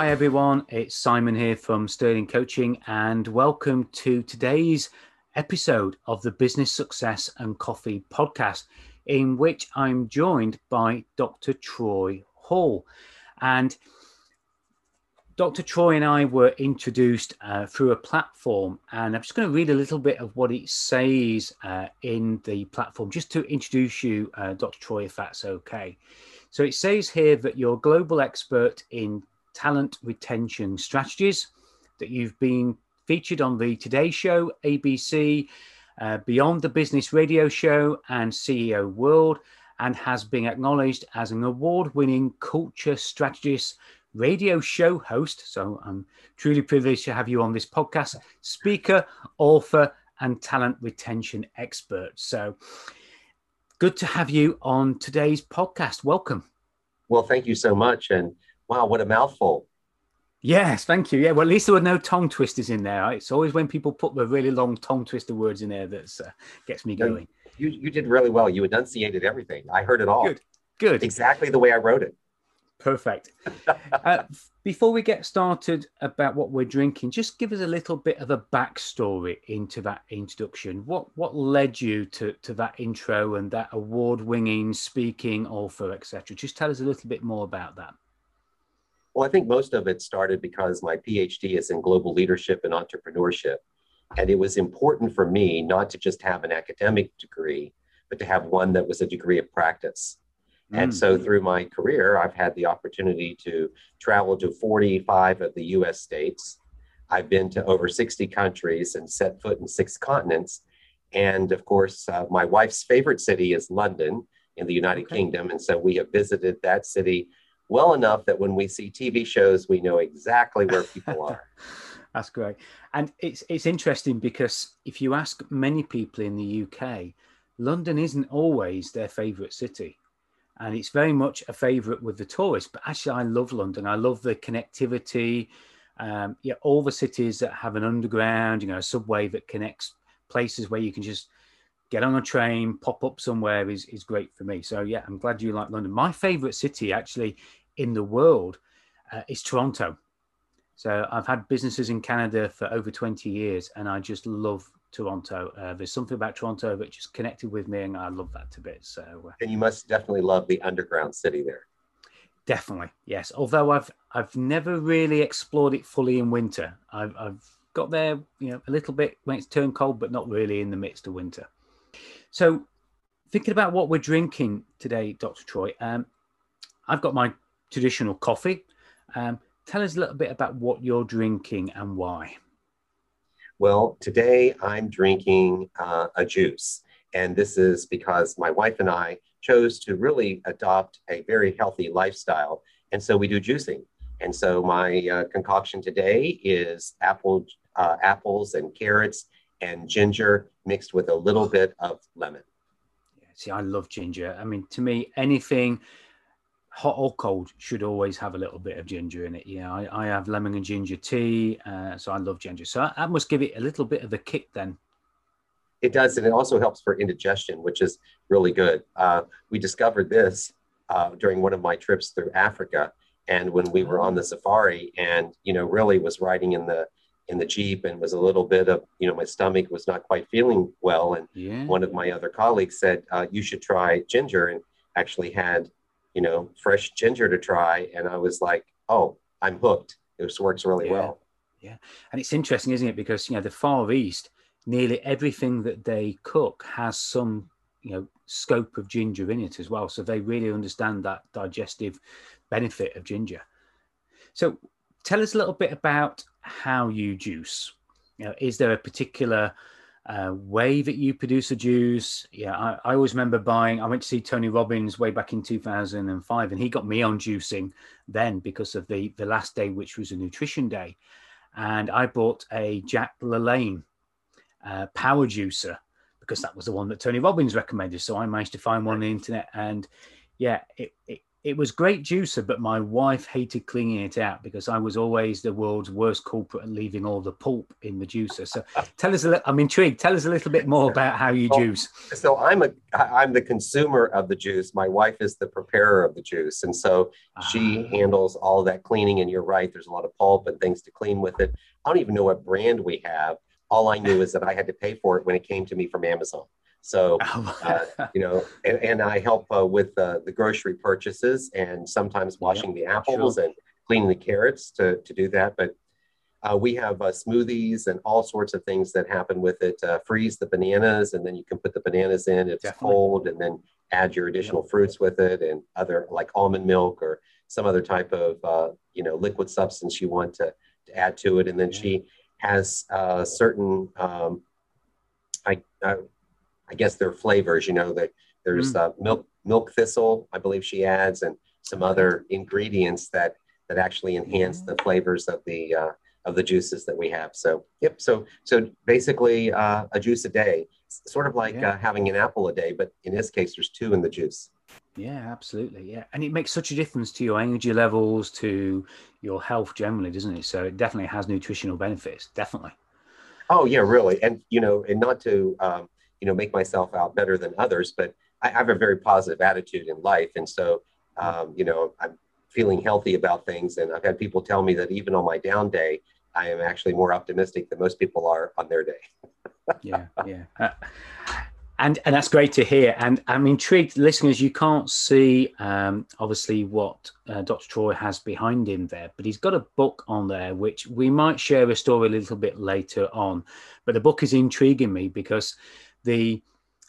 Hi everyone, it's Simon here from Sterling Coaching, and welcome to today's episode of the Business Success and Coffee podcast, in which I'm joined by Dr. Troy Hall. And Dr. Troy and I were introduced uh, through a platform, and I'm just going to read a little bit of what it says uh, in the platform just to introduce you, uh, Dr. Troy, if that's okay. So it says here that you're a global expert in talent retention strategies, that you've been featured on the Today Show, ABC, uh, Beyond the Business Radio Show, and CEO World, and has been acknowledged as an award winning culture strategist, radio show host. So I'm truly privileged to have you on this podcast, speaker, author, and talent retention expert. So good to have you on today's podcast. Welcome. Well, thank you so much. And Wow, what a mouthful. Yes, thank you. Yeah, well, at least there were no tongue twisters in there. It's always when people put the really long tongue twister words in there that uh, gets me going. You, you did really well. You enunciated everything. I heard it all. Good, good. Exactly the way I wrote it. Perfect. uh, before we get started about what we're drinking, just give us a little bit of a backstory into that introduction. What what led you to to that intro and that award-winning speaking author, etc. Just tell us a little bit more about that. Well, I think most of it started because my PhD is in global leadership and entrepreneurship. And it was important for me not to just have an academic degree, but to have one that was a degree of practice. Mm. And so through my career, I've had the opportunity to travel to 45 of the US states. I've been to over 60 countries and set foot in six continents. And of course, uh, my wife's favorite city is London in the United okay. Kingdom. And so we have visited that city well enough that when we see TV shows, we know exactly where people are. That's great. And it's it's interesting because if you ask many people in the UK, London isn't always their favorite city. And it's very much a favorite with the tourists. But actually, I love London. I love the connectivity. Um, yeah, all the cities that have an underground, you know, a subway that connects places where you can just get on a train, pop up somewhere is, is great for me. So yeah, I'm glad you like London. My favorite city actually in the world uh, is Toronto. So I've had businesses in Canada for over 20 years and I just love Toronto. Uh, there's something about Toronto that just connected with me and I love that to bits. So, uh, and you must definitely love the underground city there. Definitely, yes. Although I've I've never really explored it fully in winter. I've, I've got there, you know, a little bit when it's turned cold, but not really in the midst of winter. So, thinking about what we're drinking today, Dr. Troy, um, I've got my traditional coffee. Um, tell us a little bit about what you're drinking and why. Well, today I'm drinking uh, a juice. And this is because my wife and I chose to really adopt a very healthy lifestyle. And so we do juicing. And so my uh, concoction today is apple, uh, apples and carrots and ginger mixed with a little bit of lemon. Yeah, see, I love ginger. I mean, to me, anything hot or cold should always have a little bit of ginger in it. Yeah, I, I have lemon and ginger tea, uh, so I love ginger. So that must give it a little bit of a kick then. It does, and it also helps for indigestion, which is really good. Uh, we discovered this uh, during one of my trips through Africa, and when we were on the safari, and you know, really was riding in the in the jeep, and was a little bit of you know, my stomach was not quite feeling well, and yeah. one of my other colleagues said, uh, "You should try ginger," and actually had you know, fresh ginger to try. And I was like, oh, I'm hooked. This works really yeah. well. Yeah. And it's interesting, isn't it? Because, you know, the Far East, nearly everything that they cook has some, you know, scope of ginger in it as well. So they really understand that digestive benefit of ginger. So tell us a little bit about how you juice. You know, is there a particular uh, way that you produce a juice. Yeah, I, I, always remember buying. I went to see Tony Robbins way back in 2005, and he got me on juicing then because of the the last day, which was a nutrition day. and I bought a Jack LaLanne uh, power juicer because that was the one that Tony Robbins recommended. So I managed to find one on the internet, and yeah, it, it it was great juicer, but my wife hated cleaning it out because I was always the world's worst culprit and leaving all the pulp in the juicer. So tell us a little, I'm intrigued. Tell us a little bit more about how you well, juice. So I'm a I'm the consumer of the juice. My wife is the preparer of the juice. And so she ah. handles all that cleaning. And you're right, there's a lot of pulp and things to clean with it. I don't even know what brand we have. All I knew is that I had to pay for it when it came to me from Amazon. So, oh, uh, you know, and, and I help uh, with uh, the grocery purchases and sometimes washing the apples sure. and cleaning the carrots to, to do that. But uh, we have uh, smoothies and all sorts of things that happen with it. Uh, freeze the bananas, and then you can put the bananas in. It's Definitely. cold, and then add your additional fruits with it, and other like almond milk or some other type of you know liquid substance you want to, to add to it. And then yeah. she has certain um, I I guess they're flavors. You know that there's mm. uh, milk milk thistle, I believe she adds, and some other ingredients that that actually enhance the flavors of the uh, of the juices that we have. So yep. So so basically uh, a juice a day, sort of like yeah. uh, having an apple a day, but in this case, there's two in the juice. Yeah, absolutely. Yeah, and it makes such a difference to your energy levels, to your health generally, doesn't it? So it definitely has nutritional benefits. Definitely. Oh yeah, really. And you know, and not to um, you know make myself out better than others but i have a very positive attitude in life. And so um, you know i'm feeling healthy about things. And i've had people tell me that even on my down day i am actually more optimistic than most people are on their day. Yeah yeah. Uh, and and that's great to hear. And i'm intrigued listeners you can't see um, obviously what uh, dr troy has behind him there but he's got a book on there which we might share a story a little bit later on. But the book is intriguing me because the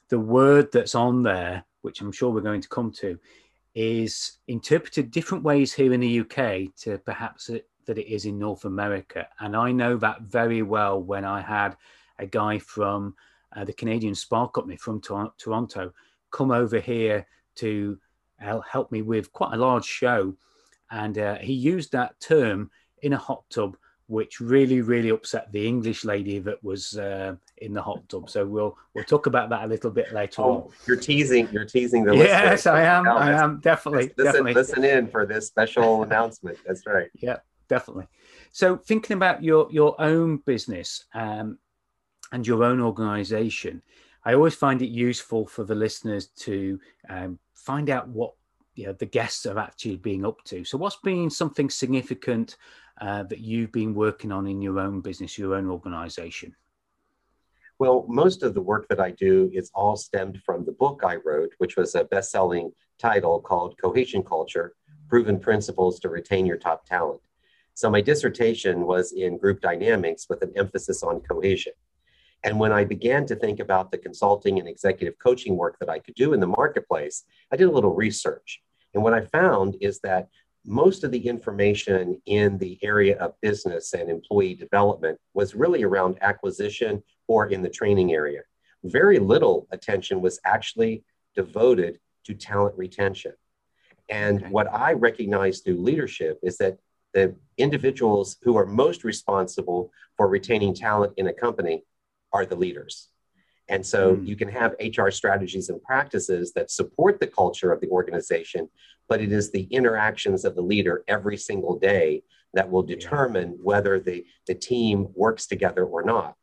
the word that's on there, which I'm sure we're going to come to, is interpreted different ways here in the UK to perhaps it, that it is in North America. And I know that very well when I had a guy from uh, the Canadian Spa Company from to- Toronto come over here to help me with quite a large show. And uh, he used that term in a hot tub which really, really upset the English lady that was uh, in the hot tub. So we'll we'll talk about that a little bit later oh, on. You're teasing. You're teasing the listeners. yes, I am. I am definitely. Listen, definitely. listen in for this special announcement. That's right. Yeah, definitely. So thinking about your your own business um, and your own organisation, I always find it useful for the listeners to um, find out what you know, the guests are actually being up to. So, what's been something significant uh, that you've been working on in your own business, your own organization? Well, most of the work that I do is all stemmed from the book I wrote, which was a best selling title called Cohesion Culture Proven Principles to Retain Your Top Talent. So, my dissertation was in group dynamics with an emphasis on cohesion. And when I began to think about the consulting and executive coaching work that I could do in the marketplace, I did a little research. And what I found is that most of the information in the area of business and employee development was really around acquisition or in the training area. Very little attention was actually devoted to talent retention. And what I recognize through leadership is that the individuals who are most responsible for retaining talent in a company are the leaders. And so mm. you can have HR strategies and practices that support the culture of the organization, but it is the interactions of the leader every single day that will determine whether the, the team works together or not.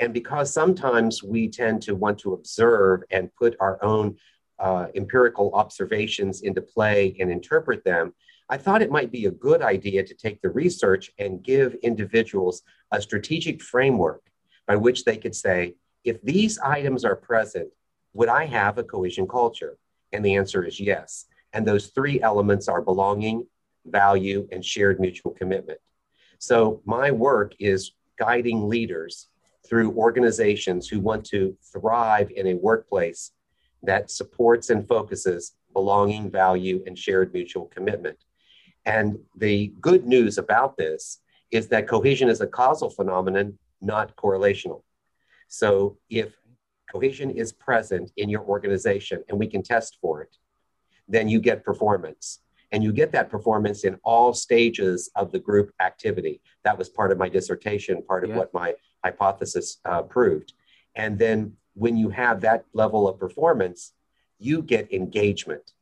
And because sometimes we tend to want to observe and put our own uh, empirical observations into play and interpret them, I thought it might be a good idea to take the research and give individuals a strategic framework by which they could say, if these items are present, would I have a cohesion culture? And the answer is yes. And those three elements are belonging, value, and shared mutual commitment. So my work is guiding leaders through organizations who want to thrive in a workplace that supports and focuses belonging, value, and shared mutual commitment. And the good news about this is that cohesion is a causal phenomenon not correlational. So if cohesion is present in your organization and we can test for it, then you get performance. And you get that performance in all stages of the group activity. That was part of my dissertation, part of yeah. what my hypothesis uh, proved. And then when you have that level of performance, you get engagement.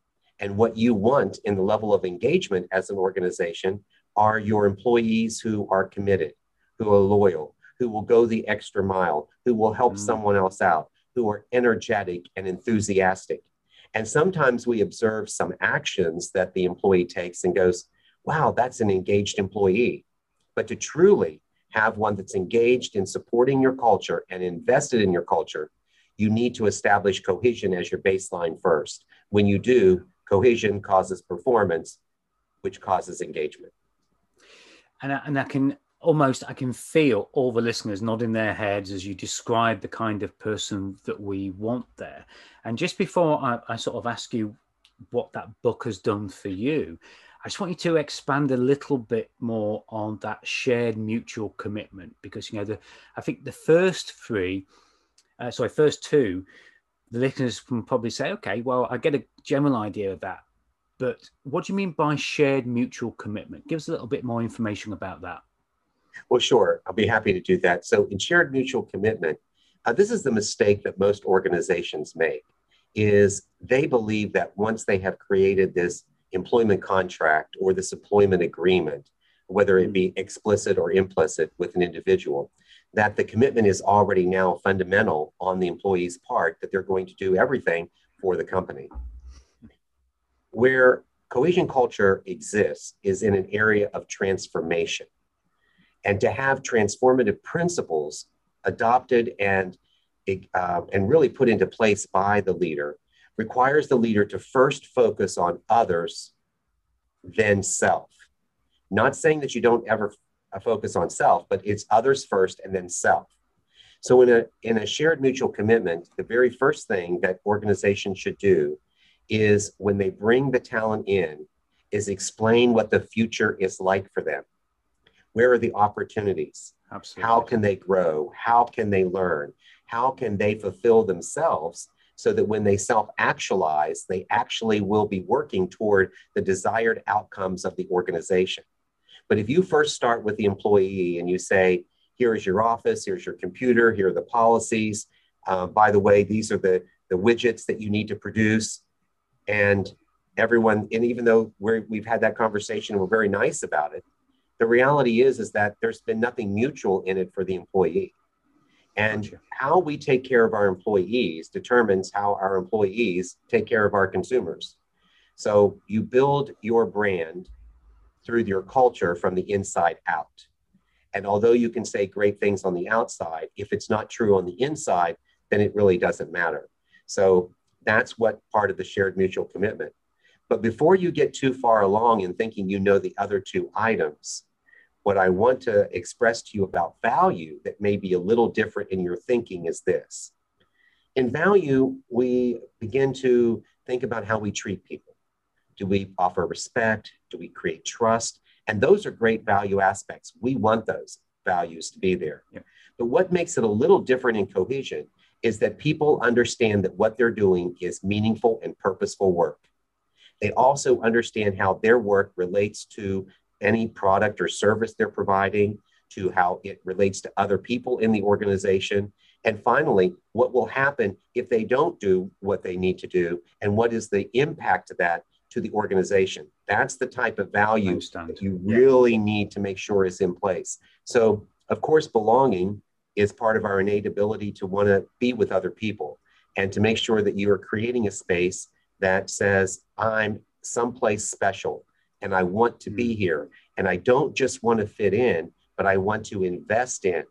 And what you want in the level of engagement as an organization are your employees who are committed, who are loyal, who will go the extra mile, who will help mm. someone else out, who are energetic and enthusiastic. And sometimes we observe some actions that the employee takes and goes, wow, that's an engaged employee. But to truly have one that's engaged in supporting your culture and invested in your culture, you need to establish cohesion as your baseline first. When you do, cohesion causes performance, which causes engagement. And I, and I can almost I can feel all the listeners nodding their heads as you describe the kind of person that we want there. And just before I, I, sort of ask you what that book has done for you, I just want you to expand a little bit more on that shared mutual commitment because you know the I think the first three, uh, sorry, first two, the listeners can probably say, okay, well, I get a general idea of that, but what do you mean by shared mutual commitment? Give us a little bit more information about that. Well, sure. I'll be happy to do that. So, in shared mutual commitment, uh, this is the mistake that most organizations make is they believe that once they have created this employment contract or this employment agreement, whether it be explicit or implicit with an individual, that the commitment is already now fundamental on the employee's part that they're going to do everything for the company. Where cohesion culture exists is in an area of transformation and to have transformative principles adopted and uh, and really put into place by the leader requires the leader to first focus on others then self not saying that you don't ever f- uh, focus on self but it's others first and then self so in a in a shared mutual commitment the very first thing that organizations should do is when they bring the talent in is explain what the future is like for them where are the opportunities? Absolutely. How can they grow? How can they learn? How can they fulfill themselves so that when they self actualize, they actually will be working toward the desired outcomes of the organization? But if you first start with the employee and you say, here is your office, here's your computer, here are the policies. Uh, by the way, these are the, the widgets that you need to produce. And everyone, and even though we we've had that conversation, we're very nice about it, the reality is is that there's been nothing mutual in it for the employee and how we take care of our employees determines how our employees take care of our consumers. So you build your brand through your culture from the inside out. And although you can say great things on the outside if it's not true on the inside then it really doesn't matter. So that's what part of the shared mutual commitment. But before you get too far along in thinking you know the other two items what I want to express to you about value that may be a little different in your thinking is this. In value, we begin to think about how we treat people. Do we offer respect? Do we create trust? And those are great value aspects. We want those values to be there. Yeah. But what makes it a little different in cohesion is that people understand that what they're doing is meaningful and purposeful work. They also understand how their work relates to any product or service they're providing, to how it relates to other people in the organization. And finally, what will happen if they don't do what they need to do? And what is the impact of that to the organization? That's the type of value that you really yeah. need to make sure is in place. So, of course, belonging is part of our innate ability to want to be with other people and to make sure that you are creating a space that says, I'm someplace special and I want to be hmm. here. And I don't just want to fit in, but I want to invest in.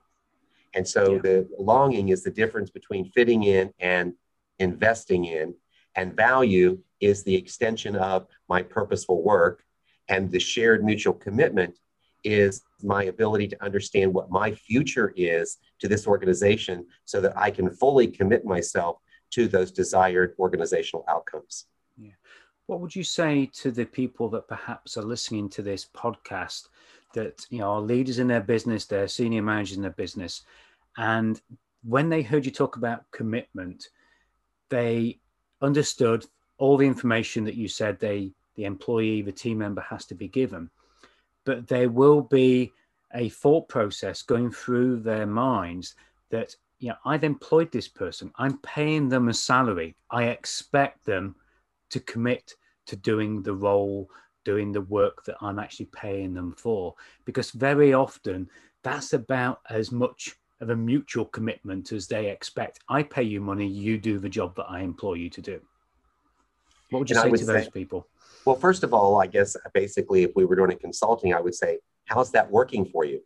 And so yeah. the longing is the difference between fitting in and investing in. And value is the extension of my purposeful work. And the shared mutual commitment is my ability to understand what my future is to this organization so that I can fully commit myself to those desired organizational outcomes. What would you say to the people that perhaps are listening to this podcast that you know are leaders in their business, they're senior managers in their business, and when they heard you talk about commitment, they understood all the information that you said they the employee, the team member has to be given. But there will be a thought process going through their minds that, you know, I've employed this person, I'm paying them a salary, I expect them to commit to doing the role, doing the work that I'm actually paying them for. Because very often that's about as much of a mutual commitment as they expect. I pay you money, you do the job that I employ you to do. What would you and say to those say, people? Well, first of all, I guess basically, if we were doing a consulting, I would say, how's that working for you?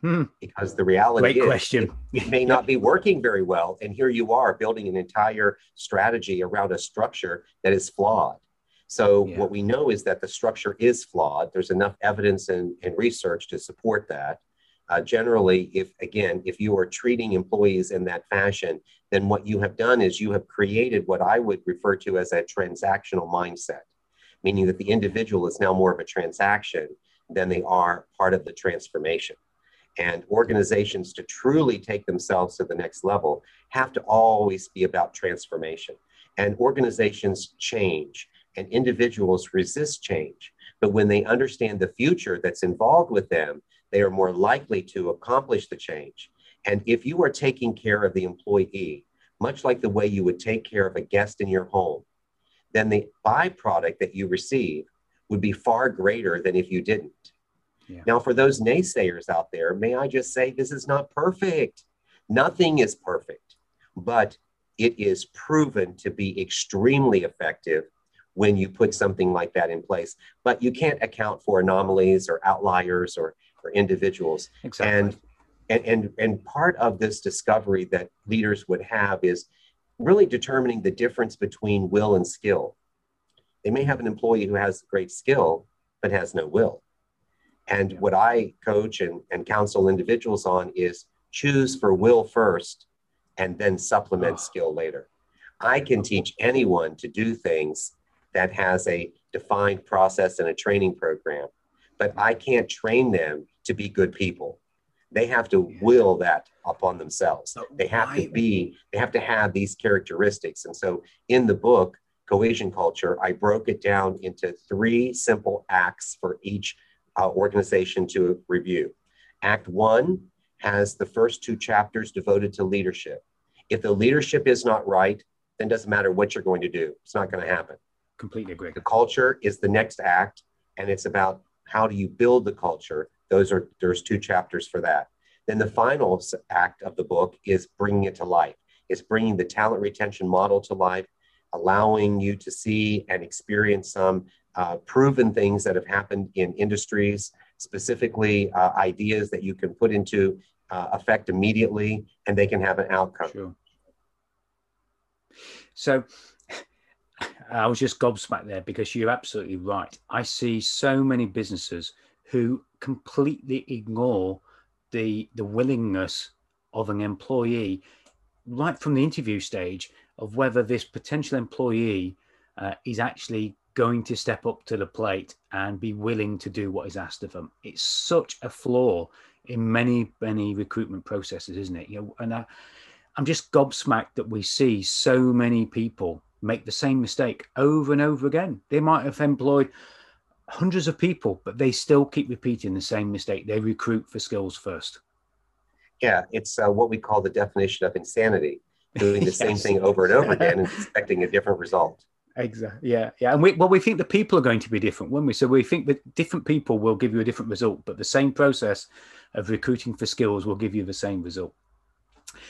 Hmm. Because the reality Great is, question. It, it may not be working very well. And here you are building an entire strategy around a structure that is flawed. So, yeah. what we know is that the structure is flawed. There's enough evidence and, and research to support that. Uh, generally, if again, if you are treating employees in that fashion, then what you have done is you have created what I would refer to as a transactional mindset, meaning that the individual is now more of a transaction than they are part of the transformation. And organizations to truly take themselves to the next level have to always be about transformation. And organizations change and individuals resist change. But when they understand the future that's involved with them, they are more likely to accomplish the change. And if you are taking care of the employee, much like the way you would take care of a guest in your home, then the byproduct that you receive would be far greater than if you didn't. Yeah. Now, for those naysayers out there, may I just say this is not perfect. Nothing is perfect, but it is proven to be extremely effective when you put something like that in place. But you can't account for anomalies or outliers or for individuals. Exactly. And, and, and, and part of this discovery that leaders would have is really determining the difference between will and skill. They may have an employee who has great skill, but has no will. And what I coach and, and counsel individuals on is choose for will first and then supplement oh. skill later. I can teach anyone to do things that has a defined process and a training program but I can't train them to be good people. They have to will that upon themselves. They have to be, they have to have these characteristics. And so in the book, Cohesion Culture, I broke it down into three simple acts for each uh, organization to review. Act one has the first two chapters devoted to leadership. If the leadership is not right, then doesn't matter what you're going to do. It's not going to happen. Completely agree. The culture is the next act, and it's about how do you build the culture? Those are there's two chapters for that. Then the final act of the book is bringing it to life. It's bringing the talent retention model to life, allowing you to see and experience some uh, proven things that have happened in industries, specifically uh, ideas that you can put into uh, effect immediately, and they can have an outcome. Sure. So I was just gobsmacked there because you're absolutely right. I see so many businesses who completely ignore the the willingness of an employee right from the interview stage of whether this potential employee uh, is actually going to step up to the plate and be willing to do what is asked of them. It's such a flaw in many many recruitment processes, isn't it? You know, and I, I'm just gobsmacked that we see so many people make the same mistake over and over again. They might have employed hundreds of people, but they still keep repeating the same mistake. They recruit for skills first. Yeah, it's uh, what we call the definition of insanity doing the yes. same thing over and over again and expecting a different result. Exactly. Yeah. Yeah. And we, well, we think the people are going to be different, won't we? So we think that different people will give you a different result, but the same process of recruiting for skills will give you the same result.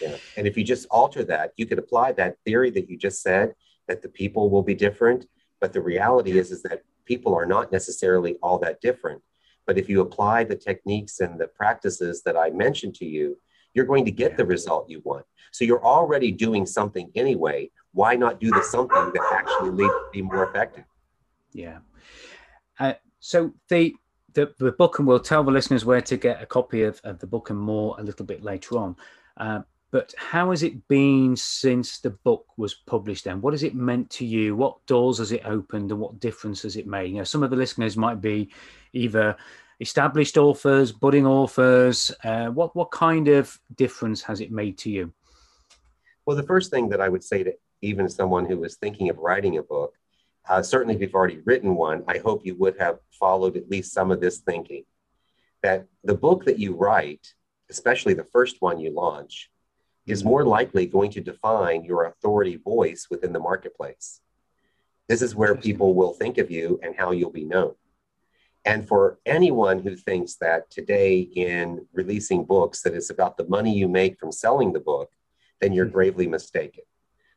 Yeah. And if you just alter that, you could apply that theory that you just said that the people will be different. But the reality is, is that people are not necessarily all that different. But if you apply the techniques and the practices that I mentioned to you, you're going to get the result you want. So you're already doing something anyway. Why not do the something that actually leads to be more effective? Yeah. Uh, so the, the the book, and we'll tell the listeners where to get a copy of, of the book and more a little bit later on. Uh, but how has it been since the book was published then what has it meant to you what doors has it opened and what difference has it made you know some of the listeners might be either established authors budding authors uh, what what kind of difference has it made to you well the first thing that i would say to even someone who was thinking of writing a book uh, certainly if you've already written one, I hope you would have followed at least some of this thinking that the book that you write, especially the first one you launch, is more likely going to define your authority voice within the marketplace. This is where people will think of you and how you'll be known. And for anyone who thinks that today in releasing books that it's about the money you make from selling the book, then you're hmm. gravely mistaken.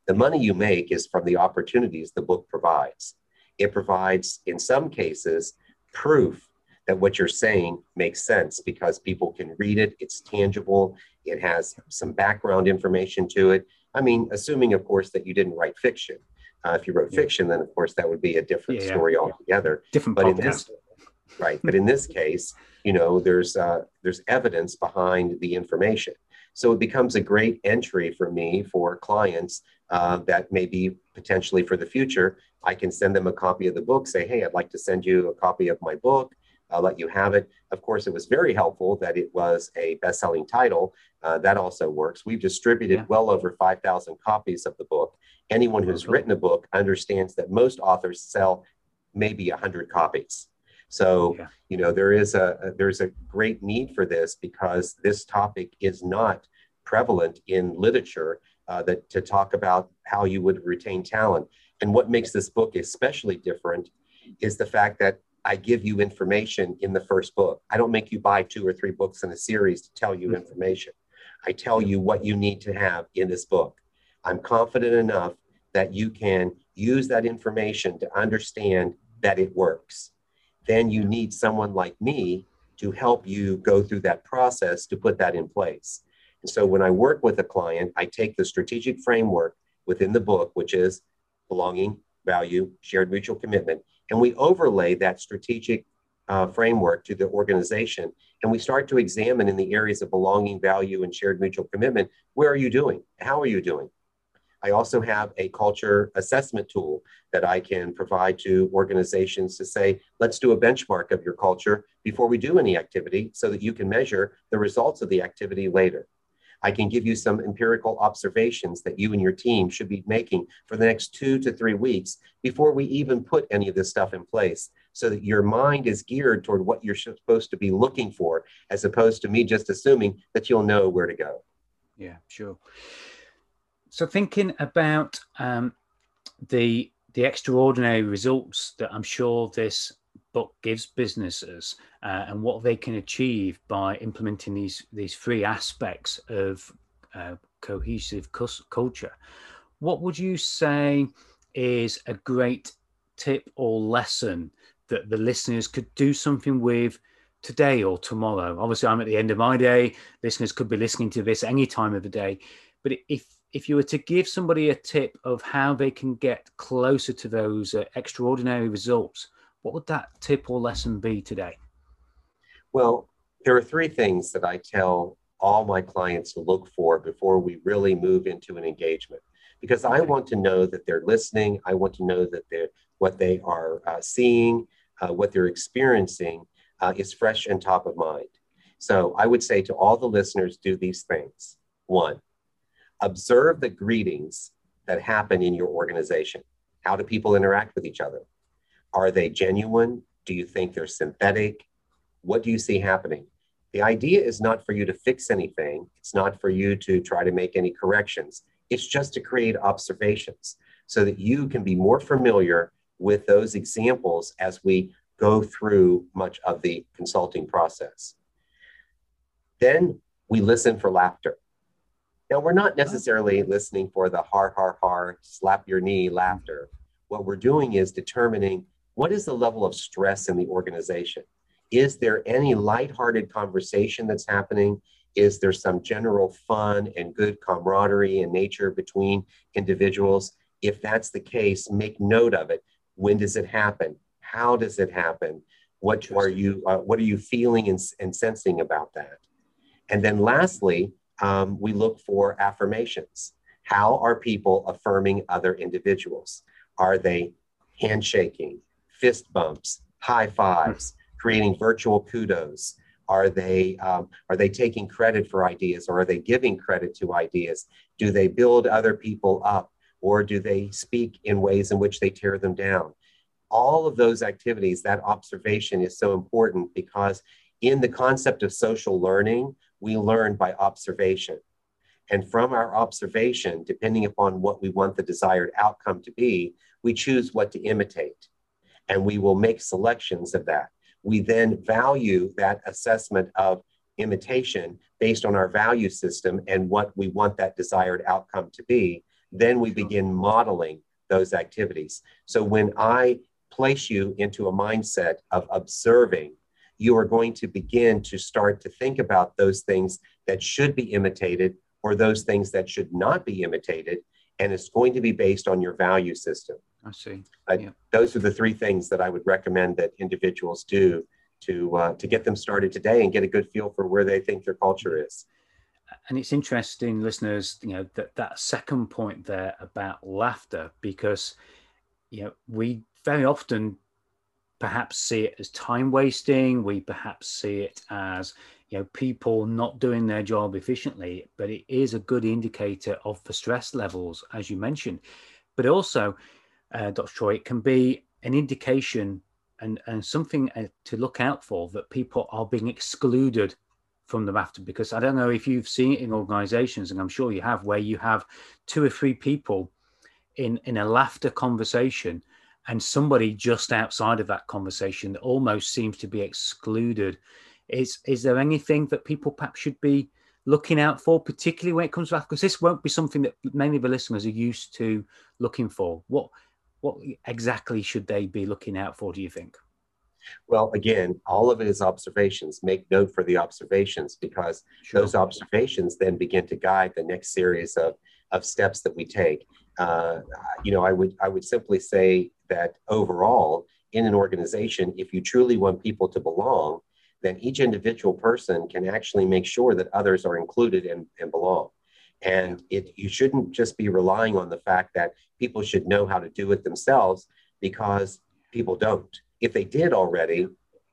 The money you make is from the opportunities the book provides. It provides, in some cases, proof that what you're saying makes sense because people can read it, it's tangible, it has some background information to it. I mean, assuming, of course, that you didn't write fiction. Uh, if you wrote yeah. fiction, then of course that would be a different yeah, story yeah. altogether. Different, but podcast. in this, right? But in this case, you know, there's uh, there's evidence behind the information, so it becomes a great entry for me for clients uh, that maybe potentially for the future, I can send them a copy of the book. Say, hey, I'd like to send you a copy of my book. I'll let you have it. Of course, it was very helpful that it was a best selling title. Uh, that also works. We've distributed yeah. well over 5,000 copies of the book. Anyone who's written a book understands that most authors sell maybe 100 copies. So, yeah. you know, there is a, a, there's a great need for this because this topic is not prevalent in literature uh, that to talk about how you would retain talent. And what makes this book especially different is the fact that I give you information in the first book. I don't make you buy two or three books in a series to tell you mm-hmm. information. I tell you what you need to have in this book. I'm confident enough that you can use that information to understand that it works. Then you need someone like me to help you go through that process to put that in place. And so when I work with a client, I take the strategic framework within the book, which is belonging, value, shared mutual commitment, and we overlay that strategic uh, framework to the organization. And we start to examine in the areas of belonging, value, and shared mutual commitment where are you doing? How are you doing? I also have a culture assessment tool that I can provide to organizations to say, let's do a benchmark of your culture before we do any activity so that you can measure the results of the activity later. I can give you some empirical observations that you and your team should be making for the next two to three weeks before we even put any of this stuff in place so that your mind is geared toward what you're supposed to be looking for, as opposed to me just assuming that you'll know where to go. Yeah, sure. So thinking about um, the the extraordinary results that I'm sure this book gives businesses uh, and what they can achieve by implementing these these three aspects of uh, cohesive culture. What would you say is a great tip or lesson that the listeners could do something with today or tomorrow? Obviously, I'm at the end of my day. Listeners could be listening to this any time of the day. But if if you were to give somebody a tip of how they can get closer to those uh, extraordinary results, what would that tip or lesson be today? Well, there are three things that I tell all my clients to look for before we really move into an engagement because I want to know that they're listening. I want to know that they're what they are uh, seeing, uh, what they're experiencing uh, is fresh and top of mind. So I would say to all the listeners, do these things. One, observe the greetings that happen in your organization. How do people interact with each other? Are they genuine? Do you think they're synthetic? What do you see happening? The idea is not for you to fix anything. It's not for you to try to make any corrections. It's just to create observations so that you can be more familiar with those examples as we go through much of the consulting process. Then we listen for laughter. Now, we're not necessarily listening for the har, har, har, slap your knee laughter. What we're doing is determining what is the level of stress in the organization? Is there any lighthearted conversation that's happening? Is there some general fun and good camaraderie and nature between individuals? If that's the case, make note of it. When does it happen? How does it happen? What are you uh, What are you feeling and, and, sensing about that? And then, lastly, um, we look for affirmations. How are people affirming other individuals? Are they handshaking? Fist bumps, high fives, creating virtual kudos? Are they um, are they taking credit for ideas, or are they giving credit to ideas? Do they build other people up, or do they speak in ways in which they tear them down? all of those activities, that observation is so important because in the concept of social learning, we learn by observation. And from our observation, depending upon what we want the desired outcome to be, we choose what to imitate. And we will make selections of that. We then value that assessment of imitation based on our value system and what we want that desired outcome to be. Then we begin modeling those activities. So when I place you into a mindset of observing, you are going to begin to start to think about those things that should be imitated or those things that should not be imitated. And it's going to be based on your value system. I see. Yeah. Those are the three things that I would recommend that individuals do to uh, to get them started today and get a good feel for where they think their culture is. And it's interesting, listeners, you know that that second point there about laughter, because you know we very often perhaps see it as time wasting. We perhaps see it as you know people not doing their job efficiently, but it is a good indicator of the stress levels, as you mentioned. But also, uh, Dr. Troy, it can be an indication and, and something uh, to look out for that people are being excluded from the laughter because I don't know if you've seen it in organizations, and I'm sure you have, where you have two or three people in in a laughter conversation and somebody just outside of that conversation that almost seems to be excluded. Is is there anything that people perhaps should be looking out for, particularly when it comes to laughter? Because this won't be something that many of the listeners are used to looking for. What what exactly should they be looking out for, do you think? Well, again, all of it is observations. Make note for the observations because sure. those observations then begin to guide the next series of, of steps that we take. Uh, you know, I would I would simply say that overall, in an organization, if you truly want people to belong, then each individual person can actually make sure that others are included and, and belong. And it, you shouldn't just be relying on the fact that people should know how to do it themselves because people don't. If they did already,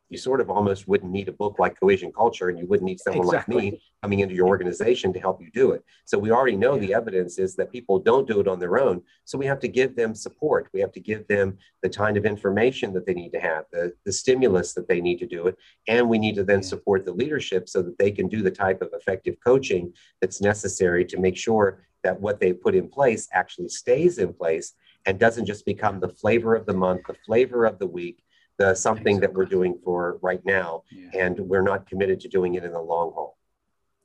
you sort of almost wouldn't need a book like Cohesion Culture and you wouldn't need someone exactly. like me coming into your organization to help you do it. So we already know yeah. the evidence is that people don't do it on their own. So we have to give them support. We have to give them the kind of information that they need to have, the, the stimulus that they need to do it. And we need to then yeah. support the leadership so that they can do the type of effective coaching that's necessary to make sure that what they put in place actually stays in place and doesn't just become the flavor of the month, the flavor of the week, the something that we're doing for right now, yeah. and we're not committed to doing it in the long haul.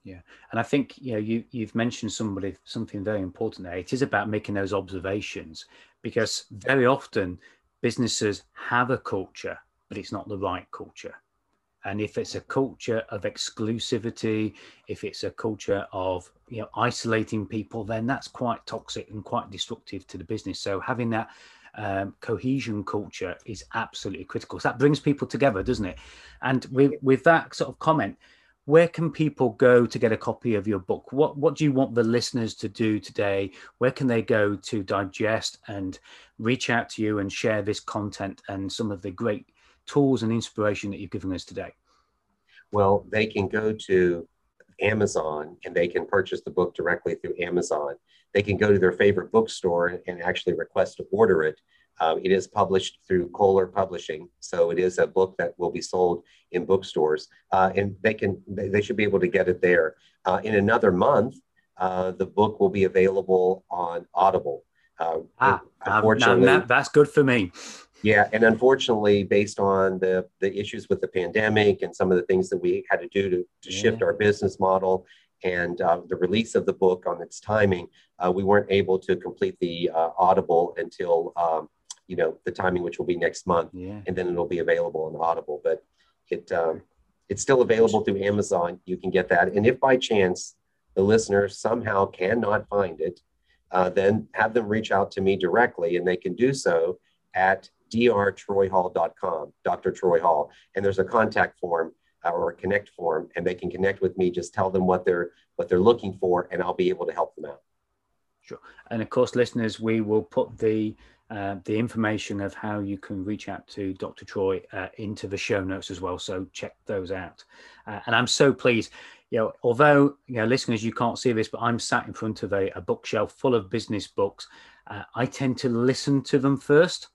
Yeah, and I think you know you you've mentioned somebody something very important there. It is about making those observations because very often businesses have a culture, but it's not the right culture. And if it's a culture of exclusivity, if it's a culture of you know isolating people, then that's quite toxic and quite destructive to the business. So having that um, cohesion culture is absolutely critical. So that brings people together, doesn't it? And with, with that sort of comment, where can people go to get a copy of your book? What what do you want the listeners to do today? Where can they go to digest and reach out to you and share this content and some of the great tools and inspiration that you've given us today? Well, they can go to Amazon and they can purchase the book directly through Amazon. They can go to their favorite bookstore and actually request to order it. Um, it is published through Koehler Publishing, so it is a book that will be sold in bookstores, uh, and they can they should be able to get it there. Uh, in another month, uh, the book will be available on Audible. Uh, ah, unfortunately, that, that's good for me. Yeah, and unfortunately, based on the the issues with the pandemic and some of the things that we had to do to, to yeah. shift our business model and uh, the release of the book on its timing, uh, we weren't able to complete the uh, Audible until um, you know the timing, which will be next month, yeah. and then it'll be available on Audible. But it um, it's still available through Amazon. You can get that, and if by chance the listener somehow cannot find it, uh, then have them reach out to me directly, and they can do so at drtroyhall.com, Dr. Troy Hall. And there's a contact form or a connect form, and they can connect with me. Just tell them what they're what they're looking for, and I'll be able to help them out. Sure. And of course, listeners, we will put the uh, the information of how you can reach out to Dr. Troy uh, into the show notes as well. So check those out. Uh, and I'm so pleased. You know, although you know, listeners, you can't see this, but I'm sat in front of a, a bookshelf full of business books. Uh, I tend to listen to them first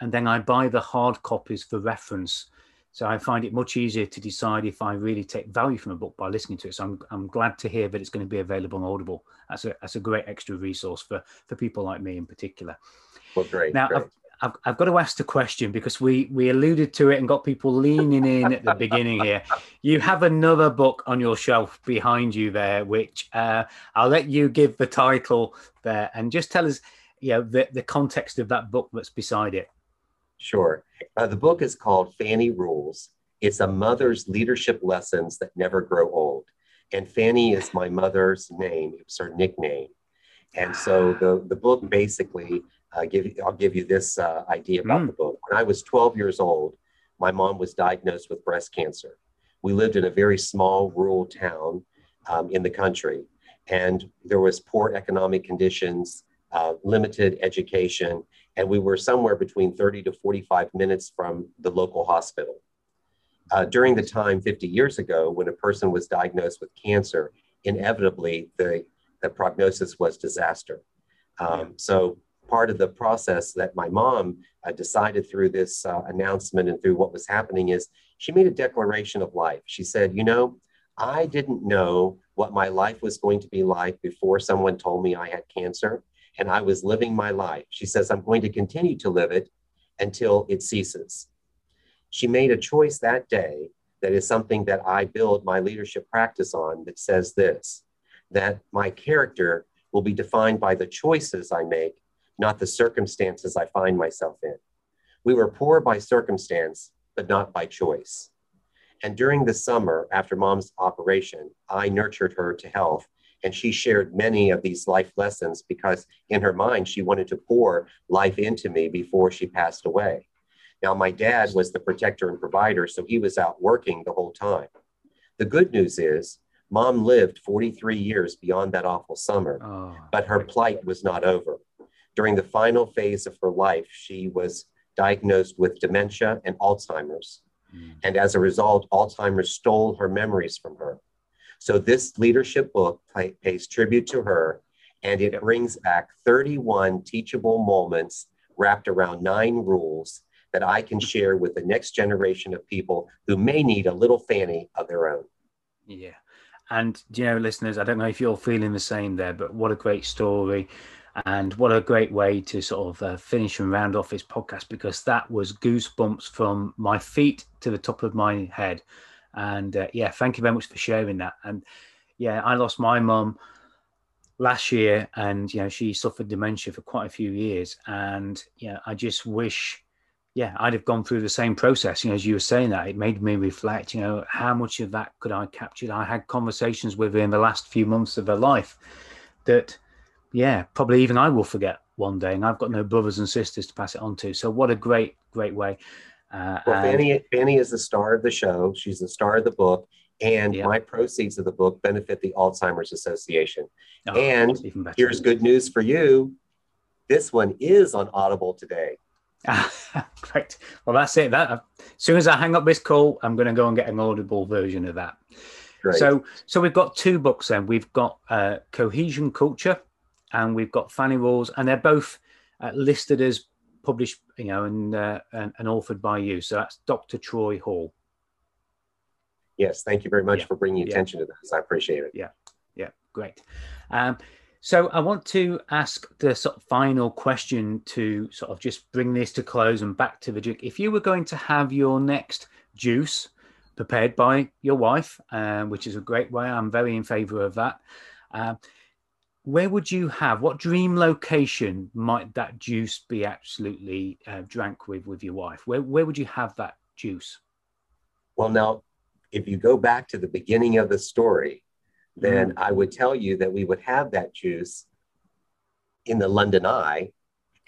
and then I buy the hard copies for reference. So I find it much easier to decide if I really take value from a book by listening to it. So I'm, I'm glad to hear that it's going to be available on Audible. That's a, that's a great extra resource for, for people like me in particular. Well, great. Now, great. I've, I've, I've, got to ask the question because we, we alluded to it and got people leaning in at the beginning here. You have another book on your shelf behind you there, which uh, I'll let you give the title there and just tell us, you know, the, the context of that book that's beside it. Sure. Uh, the book is called Fanny Rules. It's a mother's leadership lessons that never grow old. And Fanny is my mother's name, it was her nickname. And so the, the book basically uh, give, I'll give you this uh, idea about mm. the book. When I was 12 years old, my mom was diagnosed with breast cancer. We lived in a very small rural town um, in the country, and there was poor economic conditions, uh, limited education, and we were somewhere between 30 to 45 minutes from the local hospital. Uh, during the time 50 years ago, when a person was diagnosed with cancer, inevitably the, the prognosis was disaster. Um, so part of the process that my mom uh, decided through this uh, announcement and through what was happening is she made a declaration of life. She said, You know, I didn't know what my life was going to be like before someone told me I had cancer, and I was living my life. She says, I'm going to continue to live it until it ceases. She made a choice that day that is something that I build my leadership practice on that says this that my character will be defined by the choices I make not the circumstances I find myself in. We were poor by circumstance, but not by choice. And during the summer, after mom's operation, I nurtured her to health. And she shared many of these life lessons because in her mind, she wanted to pour life into me before she passed away. Now, my dad was the protector and provider, so he was out working the whole time. The good news is, mom lived 43 years beyond that awful summer, oh, but her plight was not over. During the final phase of her life, she was diagnosed with dementia and Alzheimer's. Mm. And as a result, Alzheimer's stole her memories from her. So this leadership book pay, pays tribute to her and it brings back 31 teachable moments wrapped around nine rules that I can share with the next generation of people who may need a little fanny of their own. Yeah. And, you know, listeners, I don't know if you're feeling the same there, but what a great story. And what a great way to sort of uh, finish and round off this podcast because that was goosebumps from my feet to the top of my head. And uh, yeah, thank you very much for sharing that. And yeah, I lost my mum last year and you know she suffered dementia for quite a few years and yeah i just wish yeah i'd have gone through the same process you know as you were saying that it made me reflect you know how much of that could i capture i had conversations with her in the last few months of her life that yeah, probably even I will forget one day, and I've got no brothers and sisters to pass it on to. So what a great, great way. Uh, well, Fanny, Fanny is the star of the show. She's the star of the book, and yeah. my proceeds of the book benefit the Alzheimer's Association. Oh, and here's good news for you: this one is on Audible today. Great. Well, that's it. That as soon as I hang up this call, I'm going to go and get an Audible version of that. Great. So, so we've got two books. Then we've got uh, Cohesion Culture and we've got Fanny Rules, and they're both uh, listed as published, you know, and, uh, and, and authored by you. So that's Dr. Troy Hall. Yes, thank you very much yeah. for bringing attention yeah. to this. I appreciate it. Yeah, yeah, great. Um, so I want to ask the sort of final question to sort of just bring this to close and back to the drink. If you were going to have your next juice prepared by your wife, uh, which is a great way, I'm very in favour of that. Uh, where would you have what dream location might that juice be absolutely uh, drank with with your wife where, where would you have that juice well now if you go back to the beginning of the story then mm. i would tell you that we would have that juice in the london eye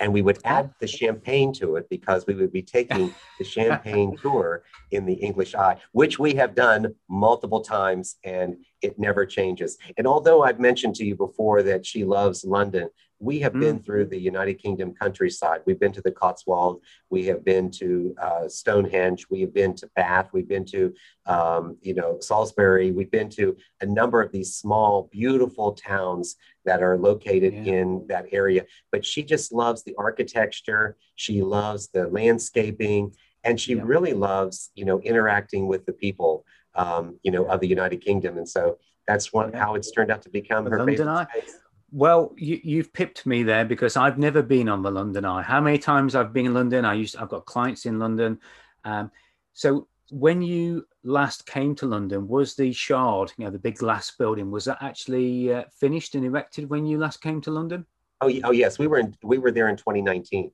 and we would add oh. the champagne to it because we would be taking the champagne tour in the english eye which we have done multiple times and it never changes. And although I've mentioned to you before that she loves London, we have mm. been through the United Kingdom countryside. We've been to the Cotswold. We have been to uh, Stonehenge. We have been to Bath. We've been to, um, you know, Salisbury. We've been to a number of these small, beautiful towns that are located yeah. in that area. But she just loves the architecture. She loves the landscaping, and she yeah. really loves, you know, interacting with the people, um, you know, of the United Kingdom. And so that's one yeah. how it's turned out to become her London favorite space. Well, you, have pipped me there because I've never been on the London Eye. How many times I've been in London? I used I've got clients in London. Um, so when you last came to London, was the Shard, you know, the big glass building, was that actually uh, finished and erected when you last came to London? Oh, oh yes, we were in, we were there in 2019.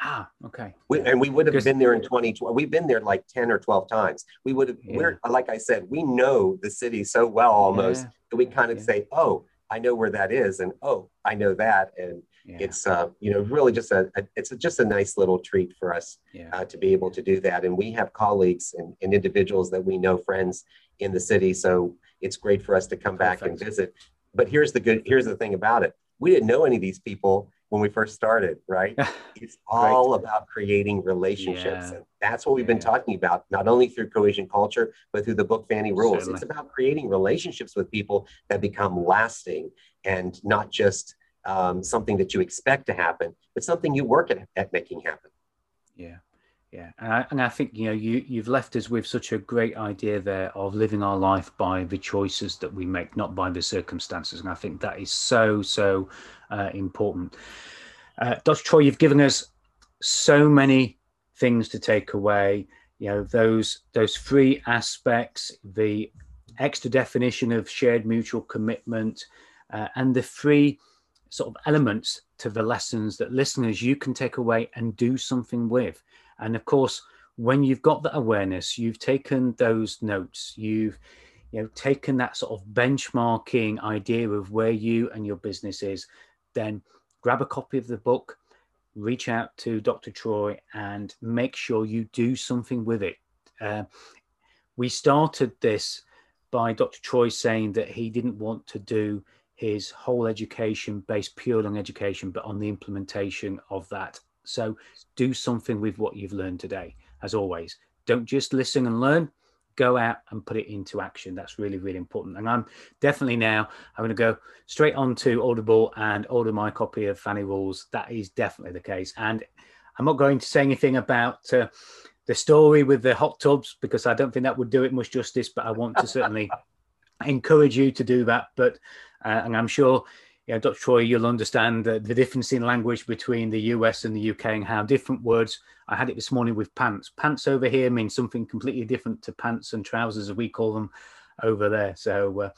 Ah, okay. We, and we would have been there in 2020. We've been there like 10 or 12 times. We would have, yeah. we're, like I said, we know the city so well almost yeah. that we kind of yeah. say, oh, I know where that is, and oh, I know that, and yeah. it's uh, you know really just a, a it's a, just a nice little treat for us yeah. uh, to be able to do that. And we have colleagues and, and, individuals that we know, friends in the city, so it's great for us to come Perfect. back and visit. But here's the good here's the thing about it: we didn't know any of these people when we first started, right? it's all right. about creating relationships. Yeah. And that's what we've been talking about, not only through cohesion culture, but through the book Fanny Rules. Certainly. It's about creating relationships with people that become lasting and not just um, something that you expect to happen, but something you work at, at making happen. Yeah. Yeah, and I, and I think you know you you've left us with such a great idea there of living our life by the choices that we make, not by the circumstances, and I think that is so so uh, important. Uh, Dr. Troy, you've given us so many things to take away. You know those those three aspects: the extra definition of shared mutual commitment, uh, and the three sort of elements to the lessons that listeners you can take away and do something with. And of course, when you've got that awareness, you've taken those notes, you've you know taken that sort of benchmarking idea of where you and your business is, then grab a copy of the book, reach out to Dr. Troy, and make sure you do something with it. Uh, we started this by Dr. Troy saying that he didn't want to do his whole education based purely on education, but on the implementation of that so do something with what you've learned today, as always. Don't just listen and learn, go out and put it into action. That's really, really important. And I'm definitely now, I'm going to go straight on to Audible and order my copy of Fanny Rules. That is definitely the case. And I'm not going to say anything about uh, the story with the hot tubs because I don't think that would do it much justice, but I want to certainly encourage you to do that. But, uh, and I'm sure yeah, Dr. Troy, you'll understand the, the difference in language between the US and the UK and how different words. I had it this morning with pants. Pants over here means something completely different to pants and trousers, as we call them over there. So, uh,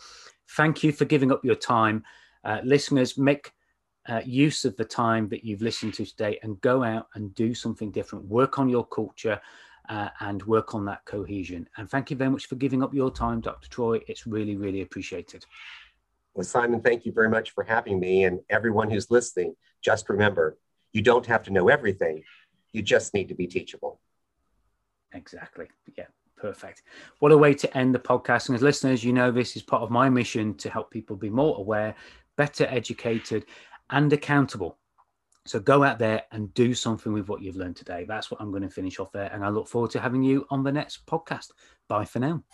thank you for giving up your time. Uh, listeners, make uh, use of the time that you've listened to today and go out and do something different. Work on your culture uh, and work on that cohesion. And thank you very much for giving up your time, Dr. Troy. It's really, really appreciated. Well, Simon, thank you very much for having me. And everyone who's listening, just remember you don't have to know everything, you just need to be teachable. Exactly. Yeah. Perfect. What a way to end the podcast. And as listeners, you know, this is part of my mission to help people be more aware, better educated, and accountable. So go out there and do something with what you've learned today. That's what I'm going to finish off there. And I look forward to having you on the next podcast. Bye for now.